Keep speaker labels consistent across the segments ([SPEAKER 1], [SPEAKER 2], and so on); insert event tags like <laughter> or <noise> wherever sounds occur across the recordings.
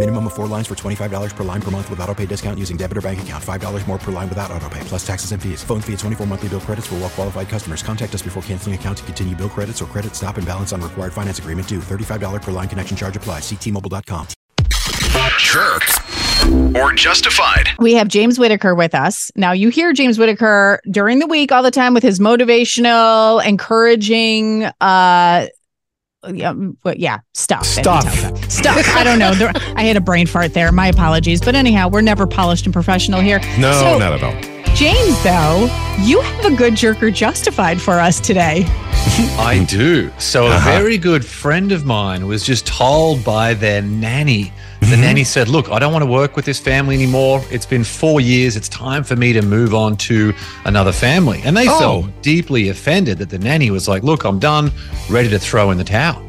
[SPEAKER 1] Minimum of four lines for $25 per line per month with auto pay discount using debit or bank account. $5 more per line without auto pay, plus taxes and fees. Phone fee at 24 monthly bill credits for well qualified customers. Contact us before canceling account to continue bill credits or credit stop and balance on required finance agreement due. $35 per line connection charge applies. Ctmobile.com.
[SPEAKER 2] Jerks or justified.
[SPEAKER 3] We have James Whitaker with us. Now, you hear James Whitaker during the week all the time with his motivational, encouraging, uh, yeah, but yeah, stuff.
[SPEAKER 4] Stuff.
[SPEAKER 3] Stuff. I don't know. There, I had a brain fart there. My apologies. But anyhow, we're never polished and professional here.
[SPEAKER 4] No,
[SPEAKER 3] So,
[SPEAKER 4] not at all.
[SPEAKER 3] James, though, you have a good jerker justified for us today. <laughs>
[SPEAKER 5] I do. So a
[SPEAKER 4] Uh-huh.
[SPEAKER 5] very good friend of mine was just told by their nanny. The
[SPEAKER 4] Mm-hmm.
[SPEAKER 5] nanny said, "Look, I don't want to work with this family anymore. It's been 4 years. It's time for me to move on to another family." And they
[SPEAKER 4] Oh.
[SPEAKER 5] felt deeply offended that the nanny was like, "Look, I'm done, ready to throw in the towel."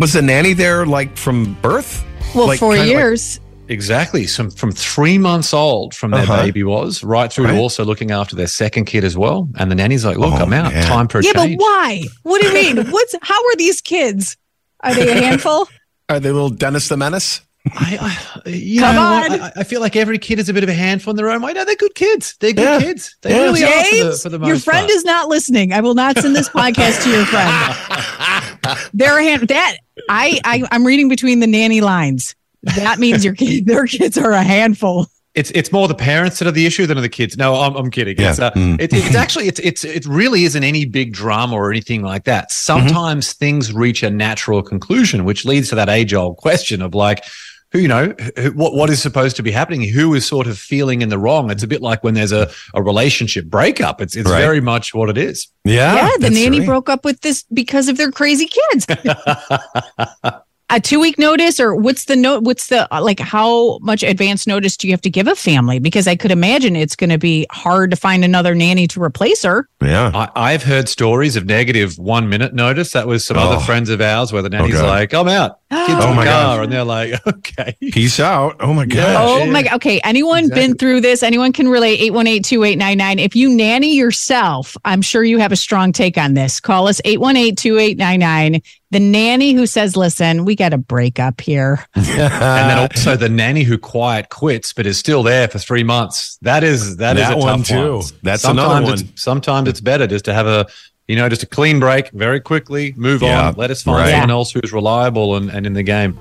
[SPEAKER 4] Was the nanny there like from birth?
[SPEAKER 3] Well,
[SPEAKER 4] Like,
[SPEAKER 3] four
[SPEAKER 4] kinda like-
[SPEAKER 3] years.
[SPEAKER 5] Exactly. Some from 3 months old from their
[SPEAKER 4] Uh-huh.
[SPEAKER 5] baby was right through
[SPEAKER 4] Right.
[SPEAKER 5] to also looking after their second kid as well. And the nanny's like, "Look,
[SPEAKER 4] Oh,
[SPEAKER 5] I'm out.
[SPEAKER 4] man.
[SPEAKER 5] Time for a
[SPEAKER 3] yeah,
[SPEAKER 5] change."
[SPEAKER 3] but why? What do you mean? <laughs> What's how are these kids? Are they a handful? <laughs>
[SPEAKER 4] Are they little Dennis the Menace?
[SPEAKER 5] I, I, you
[SPEAKER 3] Come
[SPEAKER 5] know,
[SPEAKER 3] on.
[SPEAKER 5] I, I feel like every kid is a bit of a handful in their own way. No, they're good kids. They're good
[SPEAKER 4] Yeah.
[SPEAKER 5] kids. They
[SPEAKER 4] Yeah.
[SPEAKER 5] really are for the,
[SPEAKER 3] James,
[SPEAKER 5] for the most
[SPEAKER 3] your friend
[SPEAKER 5] part.
[SPEAKER 3] is not listening. I will not send this podcast to your friend. <laughs> They're a hand that I, I I'm reading between the nanny lines. That means your kid, their kids are a handful.
[SPEAKER 5] It's it's more the parents that are the issue than are the kids. No, I'm, I'm kidding.
[SPEAKER 4] Yeah.
[SPEAKER 5] It's, uh,
[SPEAKER 4] Mm.
[SPEAKER 5] it, it's actually it's it's it really isn't any big drama or anything like that. Sometimes things reach a natural conclusion, which leads to that age old question of like. Who you know who, what what is supposed to be happening? Who is sort of feeling in the wrong? It's a bit like when there's a, a relationship breakup. It's it's
[SPEAKER 4] Right.
[SPEAKER 5] very much what it is.
[SPEAKER 4] Yeah.
[SPEAKER 3] yeah, the nanny
[SPEAKER 4] right.
[SPEAKER 3] broke up with this because of their crazy kids. <laughs> a two week notice, or what's the note? What's the uh, like? How much advance notice do you have to give a family? Because I could imagine it's going to be hard to find another nanny to replace her.
[SPEAKER 4] Yeah.
[SPEAKER 5] I, I've heard stories of negative one minute notice. That was some
[SPEAKER 4] Oh.
[SPEAKER 5] other friends of ours where the nanny's
[SPEAKER 4] God.
[SPEAKER 5] like, I'm out. Kids
[SPEAKER 3] Oh
[SPEAKER 4] my god!
[SPEAKER 5] And they're like, <laughs> okay.
[SPEAKER 4] Peace out. Oh my god.
[SPEAKER 3] Oh
[SPEAKER 5] yeah.
[SPEAKER 3] my god. Okay. Anyone been through this? Anyone can relate 818-2899. If you nanny yourself, I'm sure you have a strong take on this. Call us 818-2899. The nanny who says, listen, we got a break up here. <laughs>
[SPEAKER 5] and then also the nanny who quiet quits but is still there for three months. That is that is a
[SPEAKER 4] one
[SPEAKER 5] tough
[SPEAKER 4] too.
[SPEAKER 5] one.
[SPEAKER 4] That's
[SPEAKER 5] sometimes
[SPEAKER 4] another
[SPEAKER 5] It's,
[SPEAKER 4] one.
[SPEAKER 5] sometimes it's better just to have a you know just a clean break very quickly, move
[SPEAKER 4] Yeah,
[SPEAKER 5] on, let us find
[SPEAKER 4] right.
[SPEAKER 5] someone else who's reliable and, and in the game.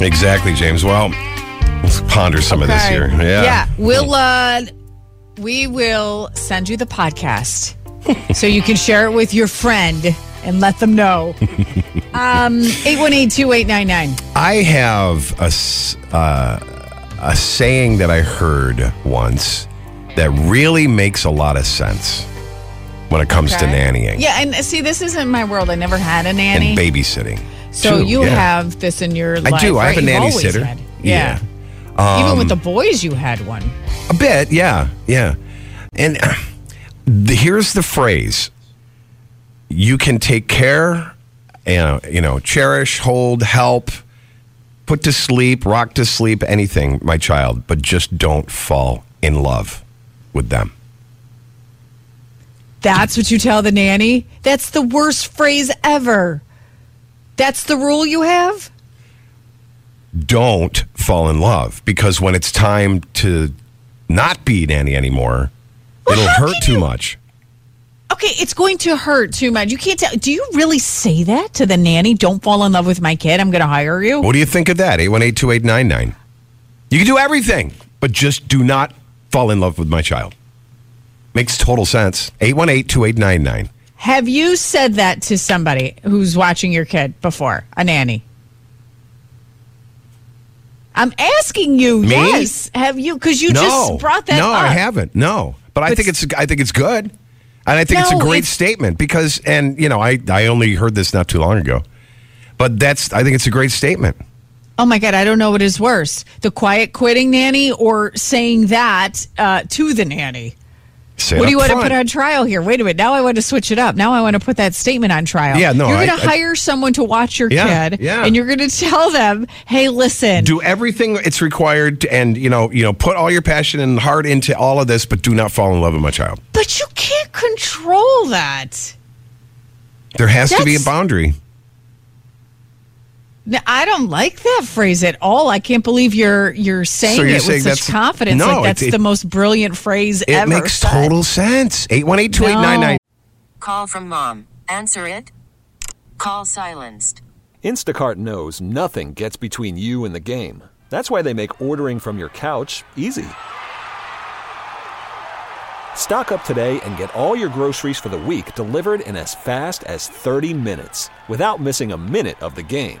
[SPEAKER 4] Exactly, James. Well, let's ponder some of this here. Yeah.
[SPEAKER 3] Yeah. We'll uh we will send you the podcast <laughs> so you can share it with your friend and let them know. <laughs> um 818-2899.
[SPEAKER 4] I have a, s- uh, a saying that I heard once that really makes a lot of sense when it comes to
[SPEAKER 3] Okay.
[SPEAKER 4] nannying
[SPEAKER 3] Yeah, and see, this isn't my world. I never had a nanny.
[SPEAKER 4] and babysitting.
[SPEAKER 3] so
[SPEAKER 4] too,
[SPEAKER 3] you
[SPEAKER 4] yeah.
[SPEAKER 3] have this in your life.
[SPEAKER 4] I do. I have a nanny sitter.
[SPEAKER 3] had- Yeah. Even with the boys, you had one.
[SPEAKER 4] A bit, yeah, yeah. And uh, <sighs> the, here's the phrase: you can take care, know, you know, cherish, hold, help, put to sleep, rock to sleep, anything, my child, but just don't fall in love with them.
[SPEAKER 3] That's what you tell the nanny? That's the worst phrase ever. That's the rule you have?
[SPEAKER 4] Don't fall in love because when it's time to not be nanny anymore, it'll hurt too
[SPEAKER 3] you-
[SPEAKER 4] much.
[SPEAKER 3] Okay, it's going to hurt too much. You can't tell. Do you really say that to the nanny? Don't fall in love with my kid. I'm going to hire you.
[SPEAKER 4] What do you think of that? 818-2899. You can do everything, but just do not fall in love with my child. Makes total sense. 818-2899.
[SPEAKER 3] Have you said that to somebody who's watching your kid before, a nanny? I'm asking you.
[SPEAKER 4] Me?
[SPEAKER 3] Yes. Have you? Because you
[SPEAKER 4] no,
[SPEAKER 3] just brought that up.
[SPEAKER 4] no,
[SPEAKER 3] up.
[SPEAKER 4] I haven't. No, but I think it's I think it's good, and I think it's a great
[SPEAKER 3] it's-
[SPEAKER 4] statement because, and you know, I I only heard this not too long ago, but that's I think it's a great statement.
[SPEAKER 3] Oh my God, I don't know what is worse the quiet quitting nanny or saying that uh, to the nanny. What do you want to put on trial here? Wait a minute. Now I want to switch it up. Now I want to put that statement on trial.
[SPEAKER 4] Yeah, no,
[SPEAKER 3] You're going to
[SPEAKER 4] I-
[SPEAKER 3] hire someone to watch your
[SPEAKER 4] Yeah,
[SPEAKER 3] kid,
[SPEAKER 4] yeah.
[SPEAKER 3] and you're going to tell them, "Hey, listen,
[SPEAKER 4] Do everything it's required, to, and you know, you know, put all your passion and heart into all of this, but do not fall in love with my child.
[SPEAKER 3] but you can't control that."
[SPEAKER 4] There has to be a boundary.
[SPEAKER 3] Now, I don't like that phrase at all. I can't believe you're you're saying
[SPEAKER 4] So you're
[SPEAKER 3] it
[SPEAKER 4] saying
[SPEAKER 3] with such confidence.
[SPEAKER 4] No,
[SPEAKER 3] like that's
[SPEAKER 4] it-
[SPEAKER 3] the most brilliant phrase
[SPEAKER 4] It
[SPEAKER 3] ever.
[SPEAKER 4] makes
[SPEAKER 3] said.
[SPEAKER 4] total sense. Eight one eight two eight nine nine.
[SPEAKER 6] Call from mom. Answer it. Call silenced.
[SPEAKER 7] Instacart knows nothing gets between you and the game. That's why they make ordering from your couch easy. Stock up today and get all your groceries for the week delivered in as fast as 30 minutes without missing a minute of the game.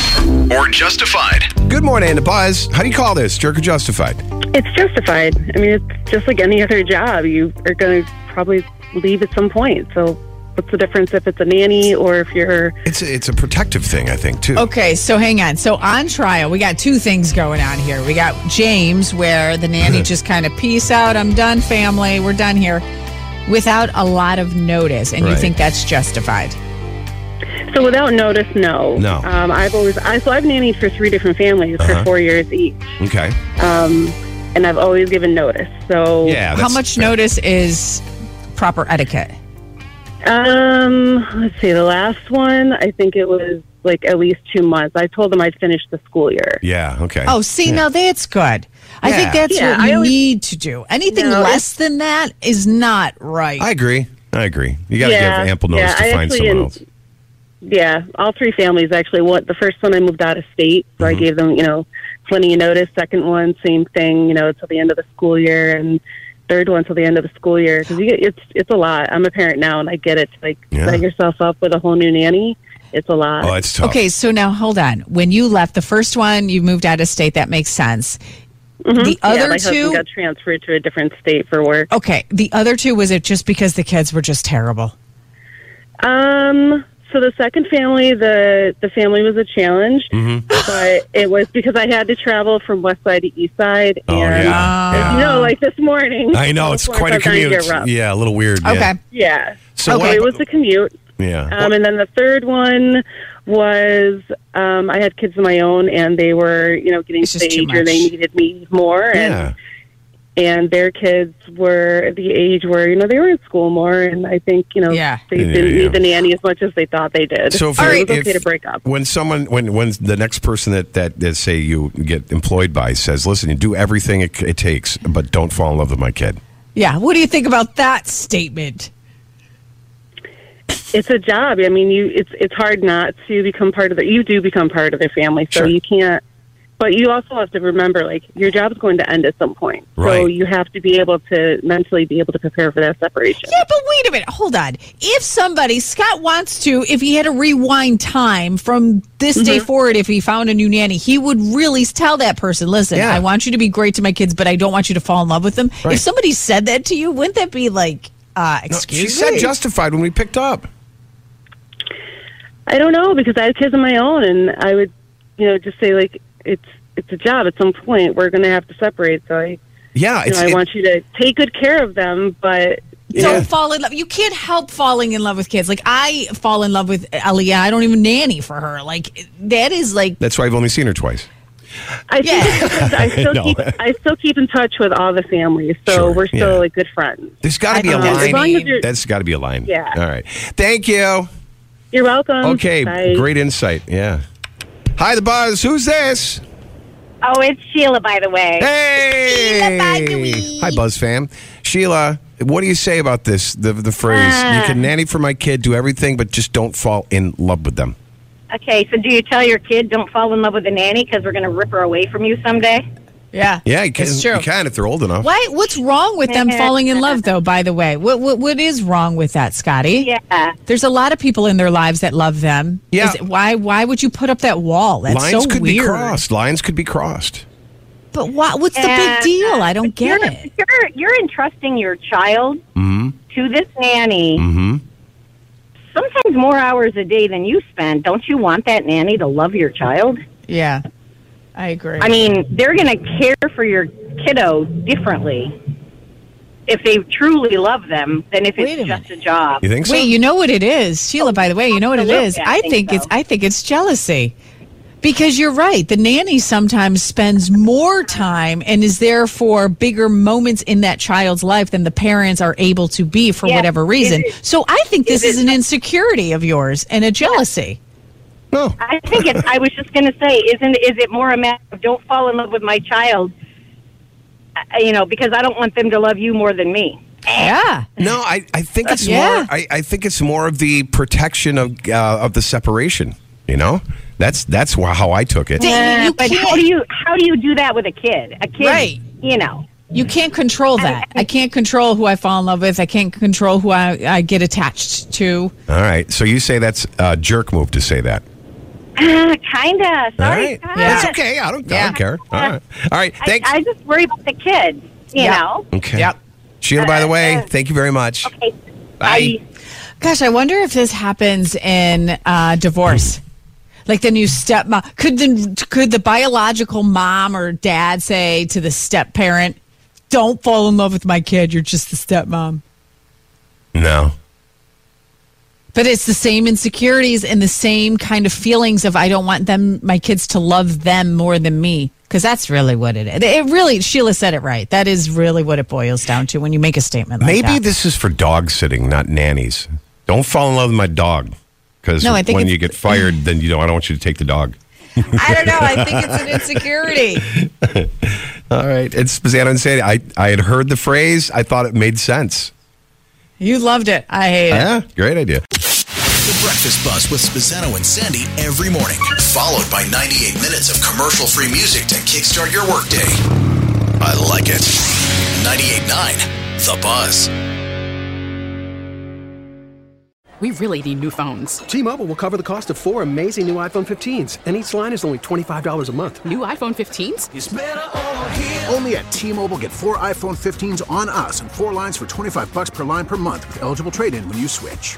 [SPEAKER 2] or justified.
[SPEAKER 4] Good morning, the buzz. How do you call this? Jerk or justified?
[SPEAKER 8] It's justified. I mean, it's just like any other job. You are going to probably leave at some point. So, what's the difference if it's a nanny or if you're?
[SPEAKER 4] It's a, it's a protective thing, I think, too.
[SPEAKER 3] Okay, so hang on. So on trial, we got two things going on here. We got James, where the nanny mm-hmm. just kind of peace out. I'm done, family. We're done here, without a lot of notice, and you think that's justified?
[SPEAKER 8] So, without notice, no.
[SPEAKER 4] No.
[SPEAKER 8] Um, I've always I so I've nannied for three different families
[SPEAKER 4] Uh-huh.
[SPEAKER 8] for four years each,
[SPEAKER 4] Okay.
[SPEAKER 8] um, and I've always given notice. So,
[SPEAKER 4] Yeah.
[SPEAKER 3] How
[SPEAKER 4] that's
[SPEAKER 3] much
[SPEAKER 4] fair.
[SPEAKER 3] notice is proper etiquette?
[SPEAKER 8] Um, let's see. The last one, I think it was like at least two months. I told them I'd finish the school year.
[SPEAKER 4] Yeah. Okay.
[SPEAKER 3] Oh, see, now that's good. I
[SPEAKER 4] Yeah.
[SPEAKER 3] think that's
[SPEAKER 8] Yeah,
[SPEAKER 3] what you
[SPEAKER 8] always-
[SPEAKER 3] need to do. Anything
[SPEAKER 8] No,
[SPEAKER 3] less than that is not right.
[SPEAKER 4] I agree. I agree. You got to
[SPEAKER 8] Yeah,
[SPEAKER 4] give ample notice
[SPEAKER 8] yeah,
[SPEAKER 4] to
[SPEAKER 8] I
[SPEAKER 4] find
[SPEAKER 8] actually
[SPEAKER 4] someone
[SPEAKER 8] in-
[SPEAKER 4] else.
[SPEAKER 8] Yeah, all three families actually. What the first one I moved out of state, so
[SPEAKER 4] Mm-hmm.
[SPEAKER 8] I gave them you know plenty of notice. Second one, same thing, you know, till the end of the school year, and third one till the end of the school year because it's it's a lot. I'm a parent now, and I get it. Like
[SPEAKER 4] Yeah.
[SPEAKER 8] set yourself up with a whole new nanny. It's a lot.
[SPEAKER 4] Oh, it's tough.
[SPEAKER 3] Okay, so now hold on. When you left the first one, you moved out of state. That makes sense.
[SPEAKER 8] Mhm.
[SPEAKER 3] The
[SPEAKER 8] yeah,
[SPEAKER 3] other
[SPEAKER 8] my
[SPEAKER 3] two,
[SPEAKER 8] husband got transferred to a different state for work.
[SPEAKER 3] okay. The other two, was it just because the kids were just terrible?
[SPEAKER 8] Um. So the second family, the the family was a challenge,
[SPEAKER 4] Mm-hmm.
[SPEAKER 8] but it was because I had to travel from west side to east side,
[SPEAKER 4] Oh,
[SPEAKER 8] and
[SPEAKER 4] yeah. yeah.
[SPEAKER 8] you know, like this morning.
[SPEAKER 4] I know. It's quite a
[SPEAKER 8] ones are gonna
[SPEAKER 4] commute. Yeah, a little weird.
[SPEAKER 3] Okay.
[SPEAKER 4] Yeah.
[SPEAKER 8] Yeah.
[SPEAKER 4] So
[SPEAKER 8] okay,
[SPEAKER 4] what-
[SPEAKER 8] it was the commute.
[SPEAKER 4] Yeah.
[SPEAKER 8] Um, and then the third one was um, I had kids of my own, and they were, you know, getting
[SPEAKER 3] It's
[SPEAKER 8] to the age where they needed me more. And
[SPEAKER 4] yeah.
[SPEAKER 8] And their kids were the age where you know they were in school more, and I think you know
[SPEAKER 3] Yeah.
[SPEAKER 8] they
[SPEAKER 4] Yeah,
[SPEAKER 8] didn't
[SPEAKER 4] yeah.
[SPEAKER 8] need the nanny as much as they thought they did.
[SPEAKER 4] So if,
[SPEAKER 8] it was okay
[SPEAKER 4] if-
[SPEAKER 8] to break up.
[SPEAKER 4] when someone when when the next person that that, that say you get employed by says, "Listen, you do everything it, it takes, but don't fall in love with my kid."
[SPEAKER 3] Yeah. What do you think about that statement?
[SPEAKER 8] It's a job. I mean, you it's it's hard not to become part of the. You do become part of their family, so
[SPEAKER 4] Sure.
[SPEAKER 8] you can't. But you also have to remember, like your job's going to end at some point. So you have to be able to mentally be able to prepare for that separation.
[SPEAKER 3] Yeah, but wait a minute. Hold on. If somebody, Scott wants to, if he had to rewind time from this day
[SPEAKER 8] Mm-hmm.
[SPEAKER 3] forward, if he found a new nanny, he would really tell that person, listen,
[SPEAKER 4] Yeah.
[SPEAKER 3] I want you to be great to my kids, but I don't want you to fall in love with them.
[SPEAKER 4] Right.
[SPEAKER 3] If somebody said that to you, wouldn't that be like, uh,
[SPEAKER 4] No,
[SPEAKER 3] excuse
[SPEAKER 4] she
[SPEAKER 3] me?
[SPEAKER 4] said justified when we picked up.
[SPEAKER 8] I don't know because I have kids of my own, and I would, you know, just say like it's it's a job. At some point, we're going to have to separate. So I,
[SPEAKER 4] Yeah,
[SPEAKER 8] you
[SPEAKER 4] it's
[SPEAKER 8] know, I
[SPEAKER 4] it-
[SPEAKER 8] want you to take good care of them, but
[SPEAKER 3] Don't
[SPEAKER 8] know,
[SPEAKER 3] fall in love. You can't help falling in love with kids. Like I fall in love with Aliyah. I don't even nanny for her. Like that is like
[SPEAKER 4] that's why I've only seen her twice.
[SPEAKER 8] I think <laughs> I still
[SPEAKER 4] No.
[SPEAKER 8] keep I still keep in touch with all the families, so
[SPEAKER 4] Sure,
[SPEAKER 8] we're still
[SPEAKER 4] yeah.
[SPEAKER 8] like good friends.
[SPEAKER 4] There's got to be a
[SPEAKER 3] think that's
[SPEAKER 8] As long
[SPEAKER 4] line.
[SPEAKER 8] as you're,
[SPEAKER 4] That's got to be a line.
[SPEAKER 8] Yeah.
[SPEAKER 4] All right. Thank you.
[SPEAKER 8] you're welcome.
[SPEAKER 4] Okay.
[SPEAKER 8] Bye.
[SPEAKER 4] Great insight. Yeah. Hi, the buzz. Who's this?
[SPEAKER 9] Oh, it's Sheila, by the way.
[SPEAKER 4] Hey. Hi, Buzz fam. Sheila, what do you say about this? The the phrase
[SPEAKER 9] Ah.
[SPEAKER 4] you can nanny for my kid, do everything, but just don't fall in love with them.
[SPEAKER 9] Okay, so do you tell your kid don't fall in love with a nanny because we're going to rip her away from you someday?
[SPEAKER 3] Yeah.
[SPEAKER 4] Yeah, you can.
[SPEAKER 3] It's true.
[SPEAKER 4] You can if they're old enough.
[SPEAKER 3] Why? What's wrong with them <laughs> falling in love, though? By the way, what what, what is wrong with that, Scotty?
[SPEAKER 9] Yeah.
[SPEAKER 3] There's a lot of people in their lives that love them.
[SPEAKER 4] Yeah.
[SPEAKER 3] Is it- why? Why would you put up that wall? That's
[SPEAKER 4] Lines
[SPEAKER 3] so
[SPEAKER 4] could
[SPEAKER 3] weird.
[SPEAKER 4] be crossed. Lines could be crossed.
[SPEAKER 3] But why, what's the big deal? I don't get
[SPEAKER 9] you're,
[SPEAKER 3] it.
[SPEAKER 9] You're, you're entrusting your child
[SPEAKER 4] Mm-hmm.
[SPEAKER 9] to this nanny
[SPEAKER 4] Mm-hmm.
[SPEAKER 9] sometimes more hours a day than you spend. Don't you want that nanny to love your child?
[SPEAKER 3] Yeah, I agree.
[SPEAKER 9] I mean, they're going to care for your kiddo differently if they truly love them than if
[SPEAKER 3] Wait a
[SPEAKER 9] it's just a job.
[SPEAKER 4] You think so?
[SPEAKER 3] Wait, you know what it is, Sheila? By the way, you know what it is.
[SPEAKER 9] Absolutely, I
[SPEAKER 3] I
[SPEAKER 9] think
[SPEAKER 3] think it's. I think it's jealousy. Because you're right. The nanny sometimes spends more time and is there for bigger moments in that child's life than the parents are able to be for
[SPEAKER 9] Yeah,
[SPEAKER 3] whatever reason.
[SPEAKER 9] is it-
[SPEAKER 3] so I think this
[SPEAKER 9] is
[SPEAKER 3] is an insecurity of yours and a jealousy.
[SPEAKER 4] No.
[SPEAKER 9] I think it's. I was just going to say, isn't is it more a matter of don't fall in love with my child? uh, You know, because I don't want them to love you more than me.
[SPEAKER 3] Yeah.
[SPEAKER 4] No, I, I think it's
[SPEAKER 3] Yeah.
[SPEAKER 4] more. I, I think it's more of the protection of uh, of the separation. You know, that's that's how I took it.
[SPEAKER 3] Dan,
[SPEAKER 9] Uh,
[SPEAKER 3] you
[SPEAKER 9] but
[SPEAKER 3] can't-
[SPEAKER 9] how do you how do you do that with a kid? A kid,
[SPEAKER 3] Right.
[SPEAKER 9] You know,
[SPEAKER 3] You can't control that. I can't control who I fall in love with. I can't control who I, I get attached to.
[SPEAKER 4] All right. So you say that's a jerk move to say that.
[SPEAKER 9] Uh, kind of.
[SPEAKER 4] All
[SPEAKER 9] Sorry,
[SPEAKER 4] right.
[SPEAKER 9] Scott.
[SPEAKER 4] That's okay. I don't, I
[SPEAKER 3] Yeah.
[SPEAKER 4] don't care. All right. All right.
[SPEAKER 9] I,
[SPEAKER 4] Thanks.
[SPEAKER 9] I just worry about the kids. You
[SPEAKER 3] Yeah.
[SPEAKER 9] know.
[SPEAKER 4] okay.
[SPEAKER 3] Yep.
[SPEAKER 4] Sheila, by the way,
[SPEAKER 9] Uh,
[SPEAKER 4] thank you very much.
[SPEAKER 9] Okay.
[SPEAKER 4] Bye.
[SPEAKER 3] Gosh, I wonder if this happens in uh, divorce. Like the new stepmom, could the could the biological mom or dad say to the step parent, "Don't fall in love with my kid. You're just the stepmom."
[SPEAKER 4] No.
[SPEAKER 3] But it's the same insecurities and the same kind of feelings of I don't want them, my kids, to love them more than me. Because that's really what it is. It really, Sheila said it right. That is really what it boils down to when you make a statement like
[SPEAKER 4] Maybe
[SPEAKER 3] that.
[SPEAKER 4] this is for dog sitting, not nannies. Don't fall in love with my dog. Because
[SPEAKER 3] No,
[SPEAKER 4] when you get fired, then you know I don't want you to take the dog.
[SPEAKER 3] I don't know. I think it's an insecurity. <laughs>
[SPEAKER 4] All right. It's Spezzano and Sandy. I, I had heard the phrase. I thought it made sense.
[SPEAKER 3] You loved it. I hate it.
[SPEAKER 4] Yeah, great idea.
[SPEAKER 2] The Breakfast Buzz with Spazzano and Sandy every morning, followed by 98 minutes of commercial free music to kickstart your workday. I like it. 98.9 The Buzz.
[SPEAKER 10] We really need new phones.
[SPEAKER 11] T-Mobile will cover the cost of four amazing new iPhone 15s, and each line is only $25 a month.
[SPEAKER 10] New iPhone 15s?
[SPEAKER 12] Only at T-Mobile get four iPhone 15s on us and four lines for 25 bucks per line per month with eligible trade-in when you switch.